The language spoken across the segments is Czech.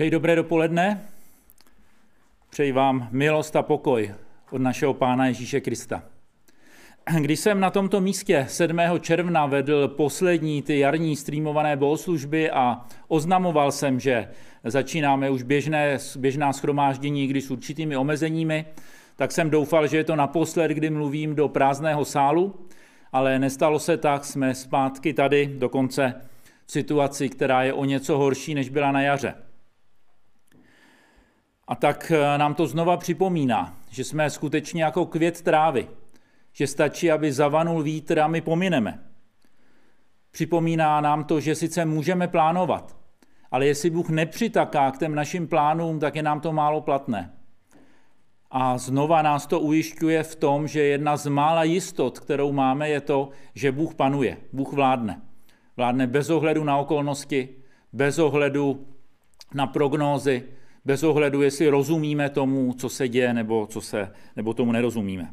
Přeji dobré dopoledne. Přeji vám milost a pokoj od našeho Pána Ježíše Krista. Když jsem na tomto místě 7. června vedl poslední ty jarní streamované bohoslužby a oznamoval jsem, že začínáme už běžné, běžná schromáždění, kdy s určitými omezeními, tak jsem doufal, že je to naposled, kdy mluvím do prázdného sálu, ale nestalo se tak, jsme zpátky tady, dokonce v situaci, která je o něco horší, než byla na jaře. A tak eh, nám to znova připomíná, že jsme skutečně jako květ trávy, že stačí, aby zavanul vítr a my pomineme. Připomíná nám to, že sice můžeme plánovat, ale jestli Bůh nepřitaká k těm našim plánům, tak je nám to málo platné. A znova nás to ujišťuje v tom, že jedna z mála jistot, kterou máme, je to, že Bůh panuje, Bůh vládne. Vládne bez ohledu na okolnosti, bez ohledu na prognózy, bez ohledu, jestli rozumíme tomu, co se děje, nebo, co se, nebo tomu nerozumíme.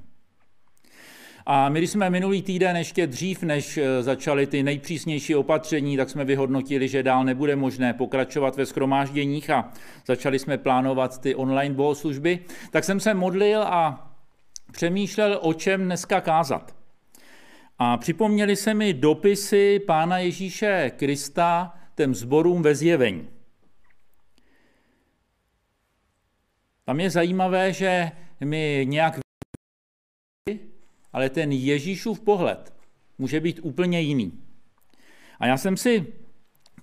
A my, když jsme minulý týden, ještě dřív, než eh, začaly ty nejpřísnější opatření, tak jsme vyhodnotili, že dál nebude možné pokračovat ve schromážděních a začali jsme plánovat ty online bohoslužby, tak jsem se modlil a přemýšlel, o čem dneska kázat. A připomněli se mi dopisy Pána Ježíše Krista těm zborům ve zjevení. Tam je zajímavé, že my nějak ale ten Ježíšův pohled může být úplně jiný. A já jsem si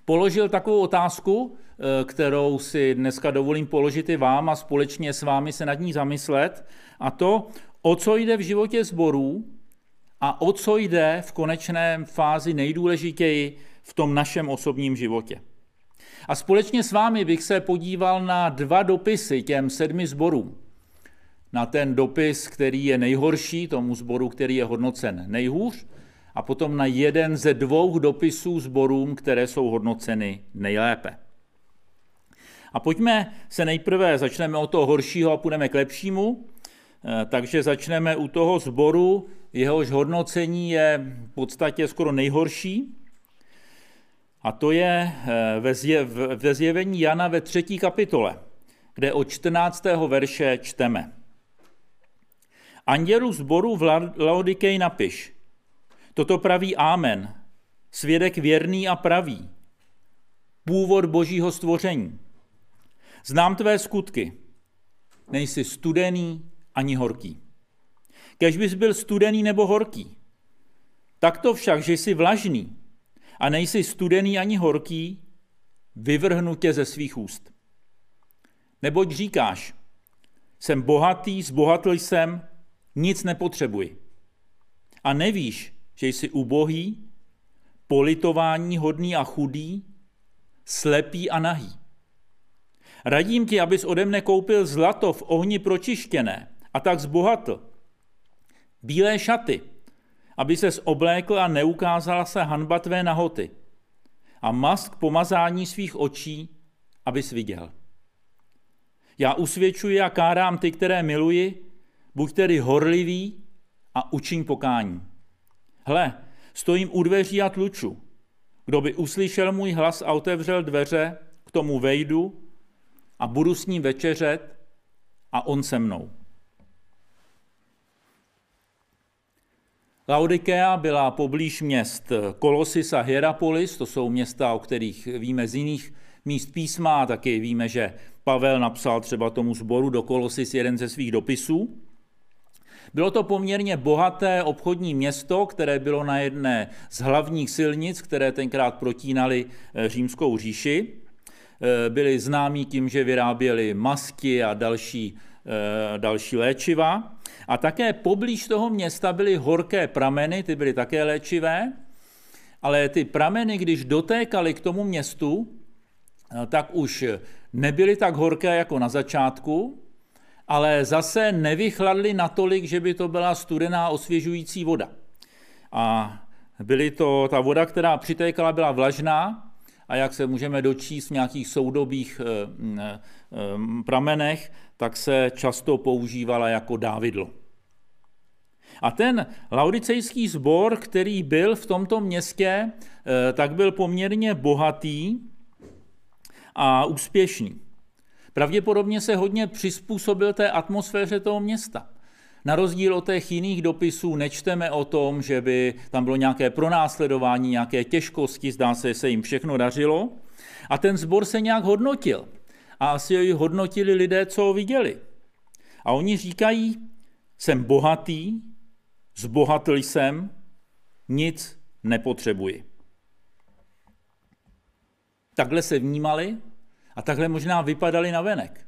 položil takovou otázku, eh, kterou si dneska dovolím položit i vám a společně s vámi se nad ní zamyslet, a to, o co jde v životě zborů a o co jde v konečné fázi nejdůležitěji v tom našem osobním životě. A společně s vámi bych se podíval na dva dopisy těm sedmi zborům. Na ten dopis, který je nejhorší, tomu zboru, který je hodnocen nejhůř, a potom na jeden ze dvou dopisů zborům, které jsou hodnoceny nejlépe. A pojďme se nejprve, začneme od toho horšího a půjdeme k lepšímu. Eh, takže začneme u toho zboru, jehož hodnocení je v podstatě skoro nejhorší. A to je eh, ve zjevení Jana ve třetí kapitole, kde od 14. verše čteme. Andělu zboru v Laodikej napiš. Toto praví Amen, svědek věrný a pravý, původ božího stvoření. Znám tvé skutky, nejsi studený ani horký. Kež bys byl studený nebo horký. Tak to však, že jsi vlažný a nejsi studený ani horký, vyvrhnu tě ze svých úst. Neboť říkáš, jsem bohatý, zbohatl jsem, nic nepotřebuji. A nevíš, že jsi ubohý, politování hodný a chudý, slepý a nahý. Radím ti, abys ode mne koupil zlato v ohni pročištěné a tak zbohatl. Bílé šaty, aby se oblékl a neukázala se hanba tvé nahoty. A mask pomazání svých očí, abys viděl. Já usvědčuji a kárám ty, které miluji, buď tedy horlivý a učiň pokání. Hle, stojím u dveří a tluču. Kdo by uslyšel můj hlas a otevřel dveře, k tomu vejdu a budu s ním večeřet a on se mnou. Laodikea byla poblíž měst Kolosis a Hierapolis, to jsou města, o kterých víme z jiných míst písma, a taky víme, že Pavel napsal třeba tomu sboru do Kolosis jeden ze svých dopisů. Bylo to poměrně bohaté obchodní město, které bylo na jedné z hlavních silnic, které tenkrát protínaly eh, římskou říši. Eh, byli známí tím, že vyráběli masky a další, další léčiva. A také poblíž toho města byly horké prameny, ty byly také léčivé, ale ty prameny, když dotékaly k tomu městu, tak už nebyly tak horké jako na začátku, ale zase nevychladly natolik, že by to byla studená osvěžující voda. A byly to, ta voda, která přitékala, byla vlažná a jak se můžeme dočíst v nějakých soudobých e, e, pramenech, tak se často používala jako dávidlo. A ten laudicejský sbor, který byl v tomto městě, e, tak byl poměrně bohatý a úspěšný. Pravděpodobně se hodně přizpůsobil té atmosféře toho města. Na rozdíl od těch jiných dopisů nečteme o tom, že by tam bylo nějaké pronásledování, nějaké těžkosti, zdá se, že se jim všechno dařilo. A ten sbor se nějak hodnotil. A asi ho hodnotili lidé, co ho viděli. A oni říkají, jsem bohatý, zbohatl jsem, nic nepotřebuji. Takhle se vnímali a takhle možná vypadali na venek.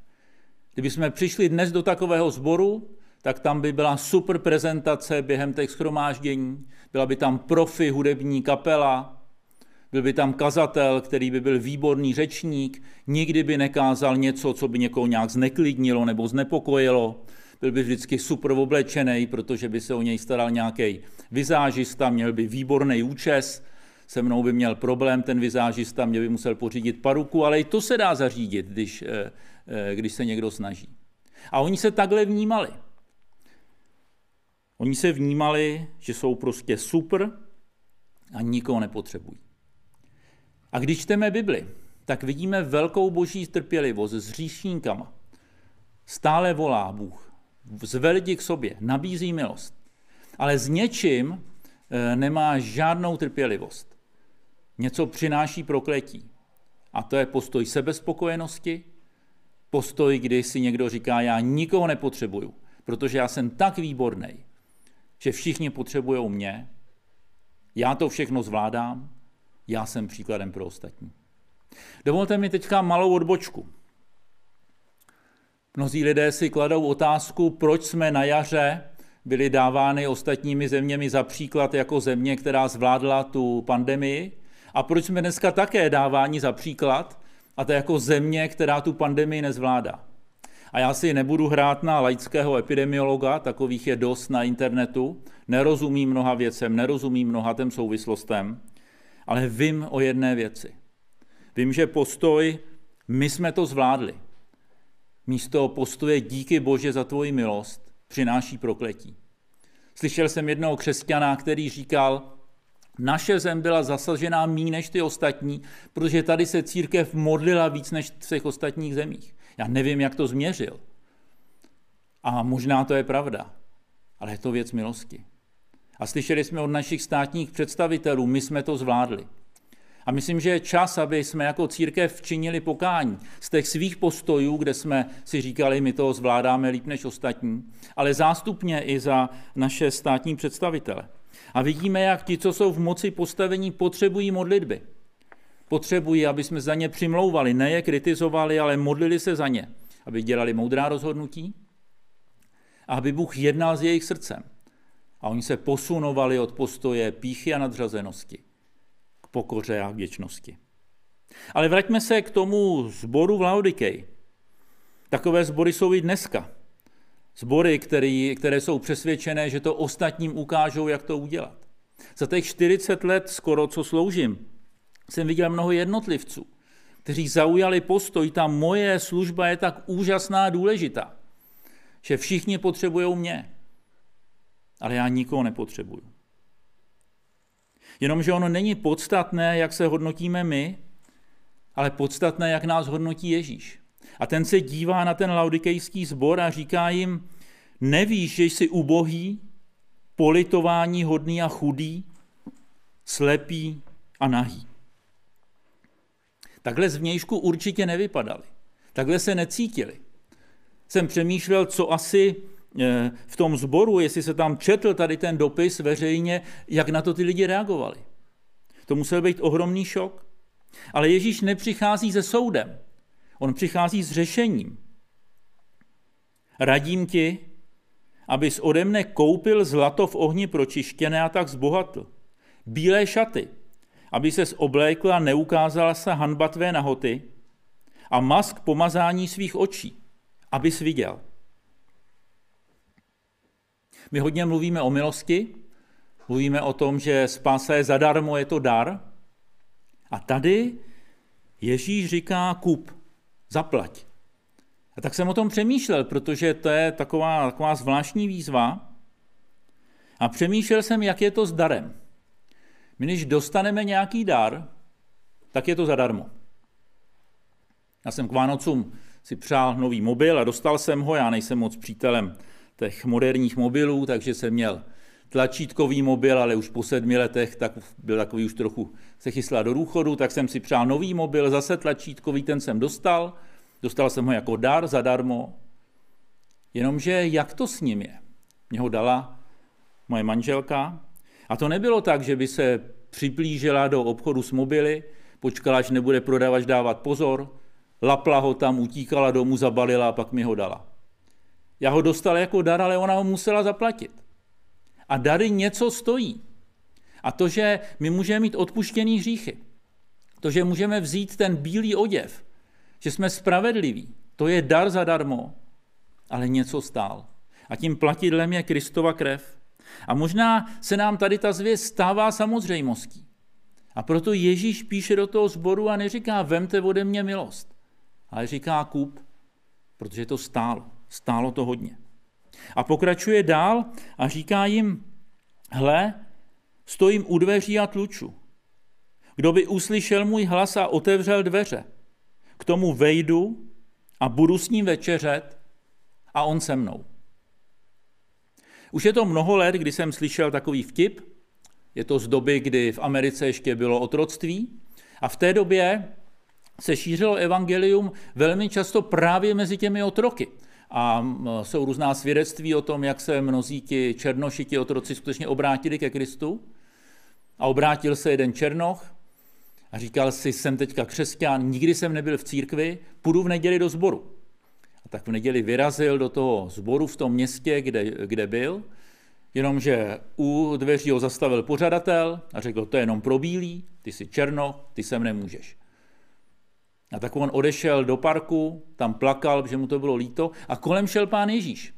Kdyby jsme přišli dnes do takového sboru, tak tam by byla super prezentace během těch schromáždění, byla by tam profi hudební kapela, byl by tam kazatel, který by byl výborný řečník, nikdy by nekázal něco, co by někoho nějak zneklidnilo nebo znepokojilo, byl by vždycky super oblečený, protože by se o něj staral nějaký vizážista, měl by výborný účes, se mnou by měl problém ten vizážista, mě by musel pořídit paruku, ale i to se dá zařídit, když, eh, eh, když se někdo snaží. A oni se takhle vnímali. Oni se vnímali, že jsou prostě super a nikoho nepotřebují. A když čteme Bibli, tak vidíme velkou boží trpělivost s hříšníkama. Stále volá Bůh, zve lidi k sobě, nabízí milost. Ale s něčím eh, nemá žádnou trpělivost. Něco přináší prokletí. A to je postoj sebespokojenosti, postoj, kdy si někdo říká, já nikoho nepotřebuju, protože já jsem tak výborný, že všichni potřebují mě, já to všechno zvládám, já jsem příkladem pro ostatní. Dovolte mi teďka malou odbočku. Mnozí lidé si kladou otázku, proč jsme na jaře byli dávány ostatními zeměmi za příklad jako země, která zvládla tu pandemii, a proč jsme dneska také dáváni za příklad, a to jako země, která tu pandemii nezvládá. A já si nebudu hrát na laického epidemiologa, takových je dost na internetu, nerozumí mnoha věcem, nerozumí mnoha těm souvislostem, ale vím o jedné věci. Vím, že postoj, my jsme to zvládli. Místo postoje díky Bože za tvoji milost přináší prokletí. Slyšel jsem jednoho křesťana, který říkal, naše zem byla zasažená méně než ty ostatní, protože tady se církev modlila víc než v těch ostatních zemích. Já nevím, jak to změřil. A možná to je pravda, ale je to věc milosti. A slyšeli jsme od našich státních představitelů, my jsme to zvládli. A myslím, že je čas, aby jsme jako církev činili pokání z těch svých postojů, kde jsme si říkali, my to zvládáme líp než ostatní, ale zástupně i za naše státní představitele. A vidíme, jak ti, co jsou v moci postavení, potřebují modlitby. Potřebují, aby jsme za ně přimlouvali, ne je kritizovali, ale modlili se za ně, aby dělali moudrá rozhodnutí a aby Bůh jednal s jejich srdcem. A oni se posunovali od postoje píchy a nadřazenosti k pokoře a věčnosti. Ale vraťme se k tomu zboru v Laodikej. Takové sbory jsou i dneska. Zbory, který, které jsou přesvědčené, že to ostatním ukážou, jak to udělat. Za těch 40 let skoro, co sloužím, jsem viděl mnoho jednotlivců, kteří zaujali postoj, ta moje služba je tak úžasná a důležitá, že všichni potřebují mě, ale já nikoho nepotřebuju. Jenomže ono není podstatné, jak se hodnotíme my, ale podstatné, jak nás hodnotí Ježíš. A ten se dívá na ten laudikejský sbor a říká jim, nevíš, že jsi ubohý, politování hodný a chudý, slepý a nahý. Takhle zvnějšku určitě nevypadali. Takhle se necítili. Jsem přemýšlel, co asi eh, v tom sboru, jestli se tam četl tady ten dopis veřejně, jak na to ty lidi reagovali. To musel být ohromný šok. Ale Ježíš nepřichází se soudem. On přichází s řešením. Radím ti, abys ode mne koupil zlato v ohni pročištěné a tak zbohatl. Bílé šaty, aby ses oblékl a neukázala se hanba tvé nahoty a mask pomazání svých očí, abys viděl. My hodně mluvíme o milosti, mluvíme o tom, že spása je zadarmo, je to dar. A tady Ježíš říká kup, zaplať. A tak jsem o tom přemýšlel, protože to je taková, taková zvláštní výzva. A přemýšlel jsem, jak je to s darem. My, když dostaneme nějaký dar, tak je to zadarmo. Já jsem k Vánocům si přál nový mobil a dostal jsem ho, já nejsem moc přítelem těch moderních mobilů, takže jsem měl tlačítkový mobil, ale už po sedmi letech tak byl takový už trochu se chystal do důchodu, tak jsem si přál nový mobil, zase tlačítkový, ten jsem dostal, dostal jsem ho jako dar zadarmo, jenomže jak to s ním je? Mě ho dala moje manželka a to nebylo tak, že by se připlížila do obchodu s mobily, počkala, až nebude prodavač dávat pozor, lapla ho tam, utíkala domů, zabalila a pak mi ho dala. Já ho dostal jako dar, ale ona ho musela zaplatit. A dary něco stojí. A to, že my můžeme mít odpuštěný hříchy, to, že můžeme vzít ten bílý oděv, že jsme spravedliví, to je dar zadarmo, ale něco stál. A tím platidlem je Kristova krev. A možná se nám tady ta zvěst stává samozřejmostí. A proto Ježíš píše do toho sboru a neříká, vemte ode mě milost, ale říká kup, protože to stálo. Stálo to hodně. A pokračuje dál a říká jim, hle, stojím u dveří a tluču. Kdo by uslyšel můj hlas a otevřel dveře, k tomu vejdu a budu s ním večeřet a on se mnou. Už je to mnoho let, kdy jsem slyšel takový vtip. Je to z doby, kdy v Americe ještě bylo otroctví. A v té době se šířilo evangelium velmi často právě mezi těmi otroky. A jsou různá svědectví o tom, jak se mnozí ti černoši, ti otroci skutečně obrátili ke Kristu. A obrátil se jeden černoch a říkal si, jsem teďka křesťan, nikdy jsem nebyl v církvi, půjdu v neděli do sboru. Tak v neděli vyrazil do toho sboru v tom městě, kde, kde byl, jenomže u dveří ho zastavil pořadatel a řekl, to je jenom pro bílý, ty jsi černo, ty sem nemůžeš. A tak on odešel do parku, tam plakal, že mu to bylo líto a kolem šel pán Ježíš.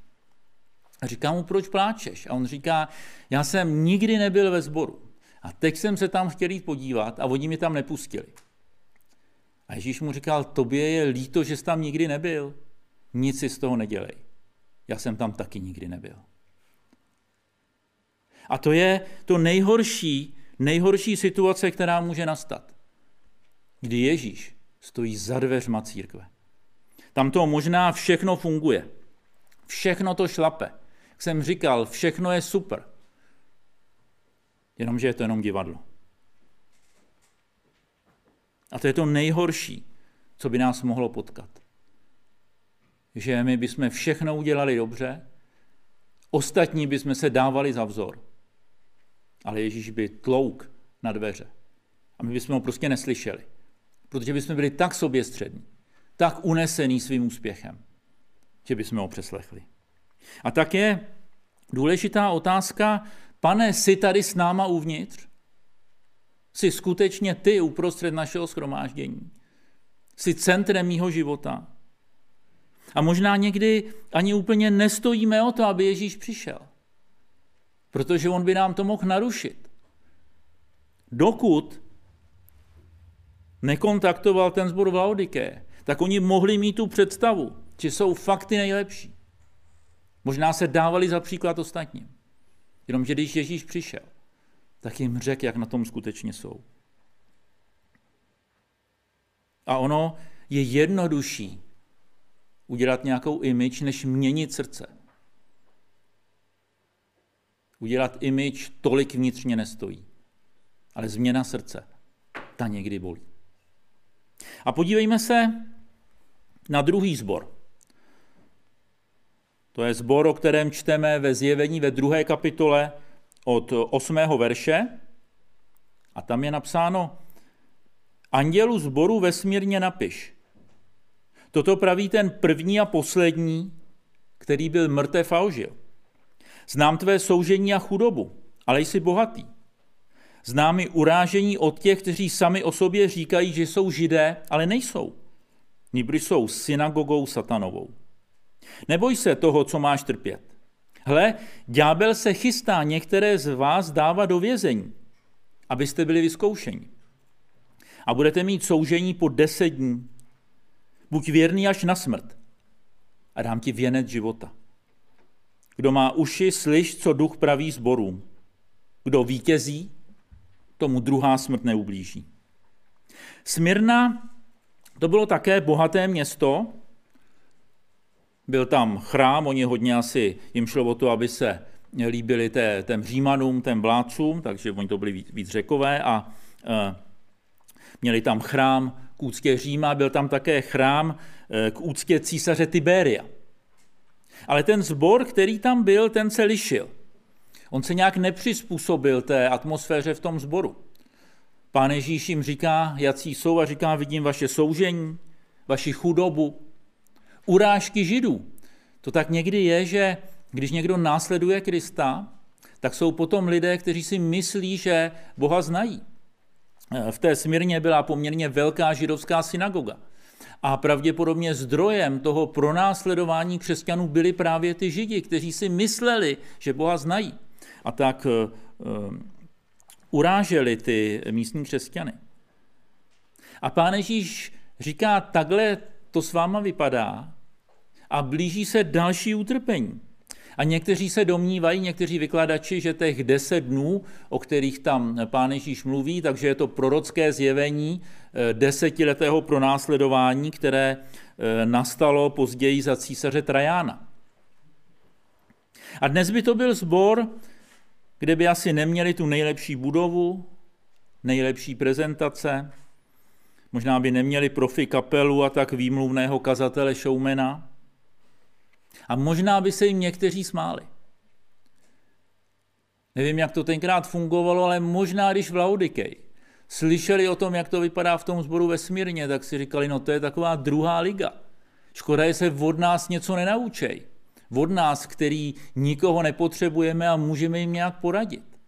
A říká mu, proč pláčeš? A on říká, já jsem nikdy nebyl ve sboru. A teď jsem se tam chtěl jít podívat a oni mi tam nepustili. A Ježíš mu říkal, tobě je líto, že jsi tam nikdy nebyl. Nic si z toho nedělej. Já jsem tam taky nikdy nebyl. A to je to nejhorší, nejhorší situace, která může nastat. Kdy Ježíš stojí za dveřma církve. Tam to možná všechno funguje. Všechno to šlape. Jak jsem říkal, všechno je super. Jenomže je to jenom divadlo. A to je to nejhorší, co by nás mohlo potkat. Že my bychom všechno udělali dobře, ostatní bychom se dávali za vzor. Ale Ježíš by tlouk na dveře. A my bychom ho prostě neslyšeli. Protože bychom byli tak soběstřední, tak unesený svým úspěchem, že bychom ho přeslechli. A tak je důležitá otázka, pane, jsi tady s náma uvnitř? Jsi skutečně ty uprostřed našeho schromáždění? Jsi centrem mýho života? A možná někdy ani úplně nestojíme o to, aby Ježíš přišel. Protože on by nám to mohl narušit. Dokud nekontaktoval ten zbor v Laodiké, tak oni mohli mít tu představu, že jsou fakty nejlepší. Možná se dávali za příklad ostatním. Jenomže když Ježíš přišel, tak jim řekl, jak na tom skutečně jsou. A ono je jednodušší udělat nějakou image, než měnit srdce. Udělat image tolik vnitřně nestojí. Ale změna srdce, ta někdy bolí. A podívejme se na druhý zbor. To je zbor, o kterém čteme ve zjevení ve druhé kapitole od 8. verše. A tam je napsáno, Andělu zboru vesmírně napiš. Toto praví ten první a poslední, který byl mrtev a ožil. Znám tvé soužení a chudobu, ale jsi bohatý. Znám i urážení od těch, kteří sami o sobě říkají, že jsou židé, ale nejsou. Nibry jsou synagogou satanovou. Neboj se toho, co máš trpět. Hle, ďábel se chystá některé z vás dávat do vězení, abyste byli vyzkoušeni. A budete mít soužení po deset dní. Buď věrný až na smrt a dám ti věnec života. Kdo má uši, slyš, co duch praví zborům. Kdo vítězí, tomu druhá smrt neublíží. Smyrna to bylo také bohaté město, Byl tam chrám, oni hodně asi jim šlo o to, aby se líbili té, těm římanům, těm vládcům, takže oni to byli víc, víc řekové a e, měli tam chrám k úctě Říma, byl tam také chrám e, k úctě císaře Tiberia. Ale ten zbor, který tam byl, ten se lišil. On se nějak nepřizpůsobil té atmosféře v tom zboru. Pán Ježíš jim říká, jací jsou a říká, vidím vaše soužení, vaši chudobu, urážky židů. To tak někdy je, že když někdo následuje Krista, tak jsou potom lidé, kteří si myslí, že Boha znají. V té Smírně byla poměrně velká židovská synagoga. A pravděpodobně zdrojem toho pronásledování křesťanů byli právě ty židi, kteří si mysleli, že Boha znají. A tak uh, uráželi ty místní křesťany. A pán Ježíš říká, takhle to s váma vypadá a blíží se další utrpení. A někteří se domnívají, někteří vykladači, že těch deset dnů, o kterých tam pán Ježíš mluví, takže je to prorocké zjevení eh, desetiletého pronásledování, které eh, nastalo později za císaře Trajána. A dnes by to byl sbor, kde by asi neměli tu nejlepší budovu, nejlepší prezentace, možná by neměli profi kapelu a tak výmluvného kazatele showmana, a možná by se jim někteří smáli. Nevím, jak to tenkrát fungovalo, ale možná, když v Laudikej slyšeli o tom, jak to vypadá v tom sboru ve Smírně, tak si říkali, no to je taková druhá liga. Škoda, že se od nás něco nenaučej. Od nás, který nikoho nepotřebujeme a můžeme jim nějak poradit.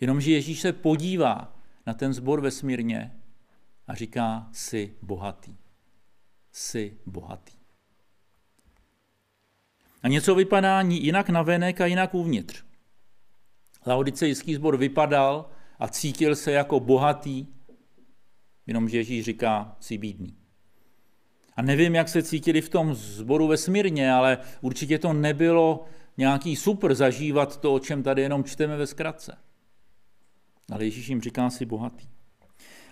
Jenomže Ježíš se podívá na ten sbor ve Smírně a říká, jsi bohatý. Jsi bohatý. A něco vypadá jinak na venek a jinak uvnitř. Laodicejský sbor vypadal a cítil se jako bohatý, jenomže Ježíš říká, si bídný. A nevím, jak se cítili v tom sboru ve Smírně, ale určitě to nebylo nějaký super zažívat to, o čem tady jenom čteme ve zkratce. Ale Ježíš jim říká, si bohatý.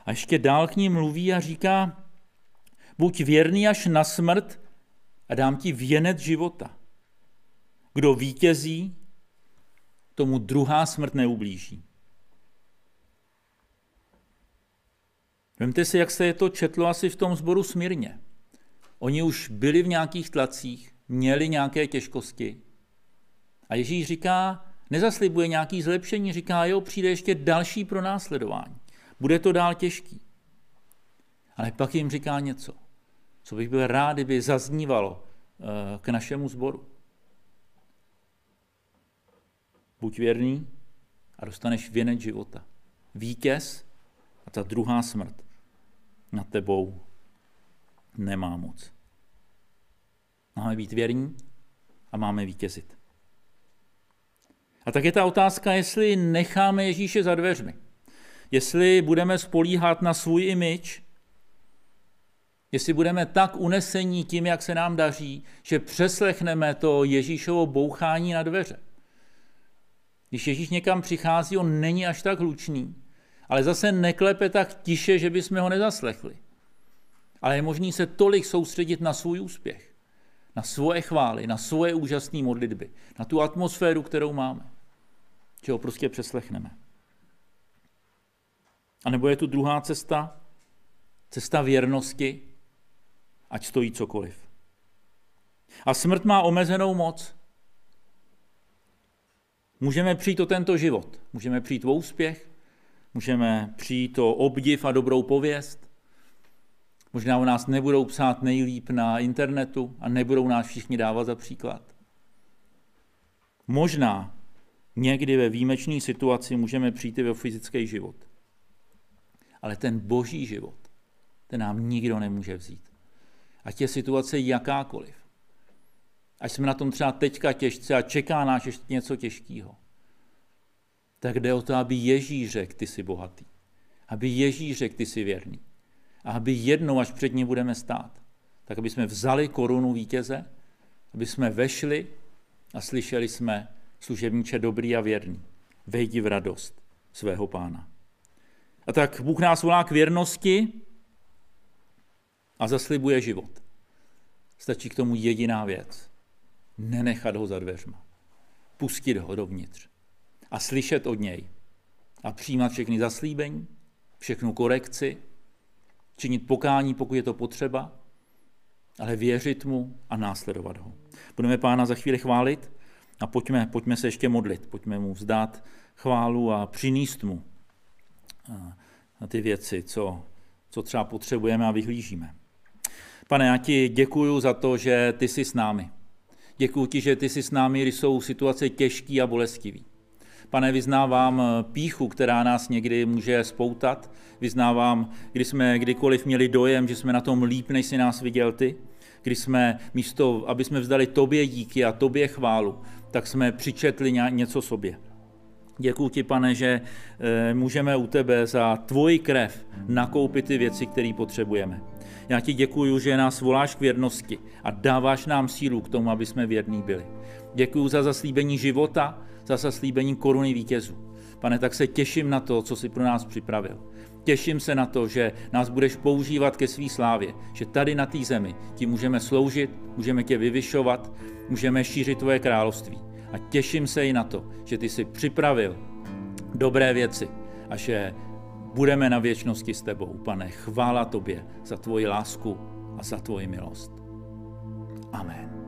A ještě dál k ním mluví a říká, buď věrný až na smrt a dám ti věnec života. Kdo vítězí, tomu druhá smrt neublíží. Vemte si, jak se je to četlo asi v tom sboru smírně. Oni už byli v nějakých tlacích, měli nějaké těžkosti. A Ježíš říká, nezaslibuje nějaký zlepšení, říká, jo, přijde ještě další pro následování. Bude to dál těžký. Ale pak jim říká něco, co bych byl rád, kdyby zaznívalo eh, k našemu sboru. Buď věrný a dostaneš věnec života. Vítěz a ta druhá smrt nad tebou nemá moc. Máme být věrní a máme vítězit. A tak je ta otázka, jestli necháme Ježíše za dveřmi. Jestli budeme spolíhat na svůj imič, jestli budeme tak unesení tím, jak se nám daří, že přeslechneme to Ježíšovo bouchání na dveře. Když Ježíš někam přichází, on není až tak hlučný, ale zase neklepe tak tiše, že bychom ho nezaslechli. Ale je možný se tolik soustředit na svůj úspěch, na svoje chvály, na svoje úžasné modlitby, na tu atmosféru, kterou máme, že ho prostě přeslechneme. A nebo je tu druhá cesta, cesta věrnosti, ať stojí cokoliv. A smrt má omezenou moc. Můžeme přijít o tento život, můžeme přijít o úspěch, můžeme přijít o obdiv a dobrou pověst. Možná o nás nebudou psát nejlíp na internetu a nebudou nás všichni dávat za příklad. Možná někdy ve výjimečné situaci můžeme přijít i o fyzický život. Ale ten boží život, ten nám nikdo nemůže vzít. Ať je situace jakákoliv až jsme na tom třeba teďka těžce a čeká nás ještě něco těžkého, tak jde o to, aby Ježíš řekl, ty jsi bohatý. Aby Ježíš řekl, ty jsi věrný. A aby jednou, až před ním budeme stát, tak aby jsme vzali korunu vítěze, aby jsme vešli a slyšeli jsme služebníče dobrý a věrný. Vejdi v radost svého pána. A tak Bůh nás volá k věrnosti a zaslibuje život. Stačí k tomu jediná věc. Nenechat ho za dveřma. Pustit ho dovnitř. A slyšet od něj. A přijímat všechny zaslíbení, všechnu korekci, činit pokání, pokud je to potřeba, ale věřit mu a následovat ho. Budeme pána za chvíli chválit a pojďme, pojďme se ještě modlit, pojďme mu vzdát chválu a přinést mu na ty věci, co, co třeba potřebujeme a vyhlížíme. Pane, já ti děkuju za to, že ty jsi s námi. Děkuji ti, že ty jsi s námi, když jsou situace těžké a bolestivé. Pane, vyznávám píchu, která nás někdy může spoutat. Vyznávám, když jsme kdykoliv měli dojem, že jsme na tom líp, než si nás viděl ty. Když jsme místo, aby jsme vzdali tobě díky a tobě chválu, tak jsme přičetli něco sobě. Děkuji ti, pane, že eh, můžeme u tebe za tvoji krev nakoupit ty věci, které potřebujeme. Já ti děkuji, že nás voláš k věrnosti a dáváš nám sílu k tomu, aby jsme věrní byli. Děkuji za zaslíbení života, za zaslíbení koruny vítězů. Pane, tak se těším na to, co jsi pro nás připravil. Těším se na to, že nás budeš používat ke své slávě, že tady na té zemi ti můžeme sloužit, můžeme tě vyvyšovat, můžeme šířit tvoje království. A těším se i na to, že ty jsi připravil dobré věci a že budeme na věčnosti s tebou. Pane, chvála tobě za tvoji lásku a za tvoji milost. Amen.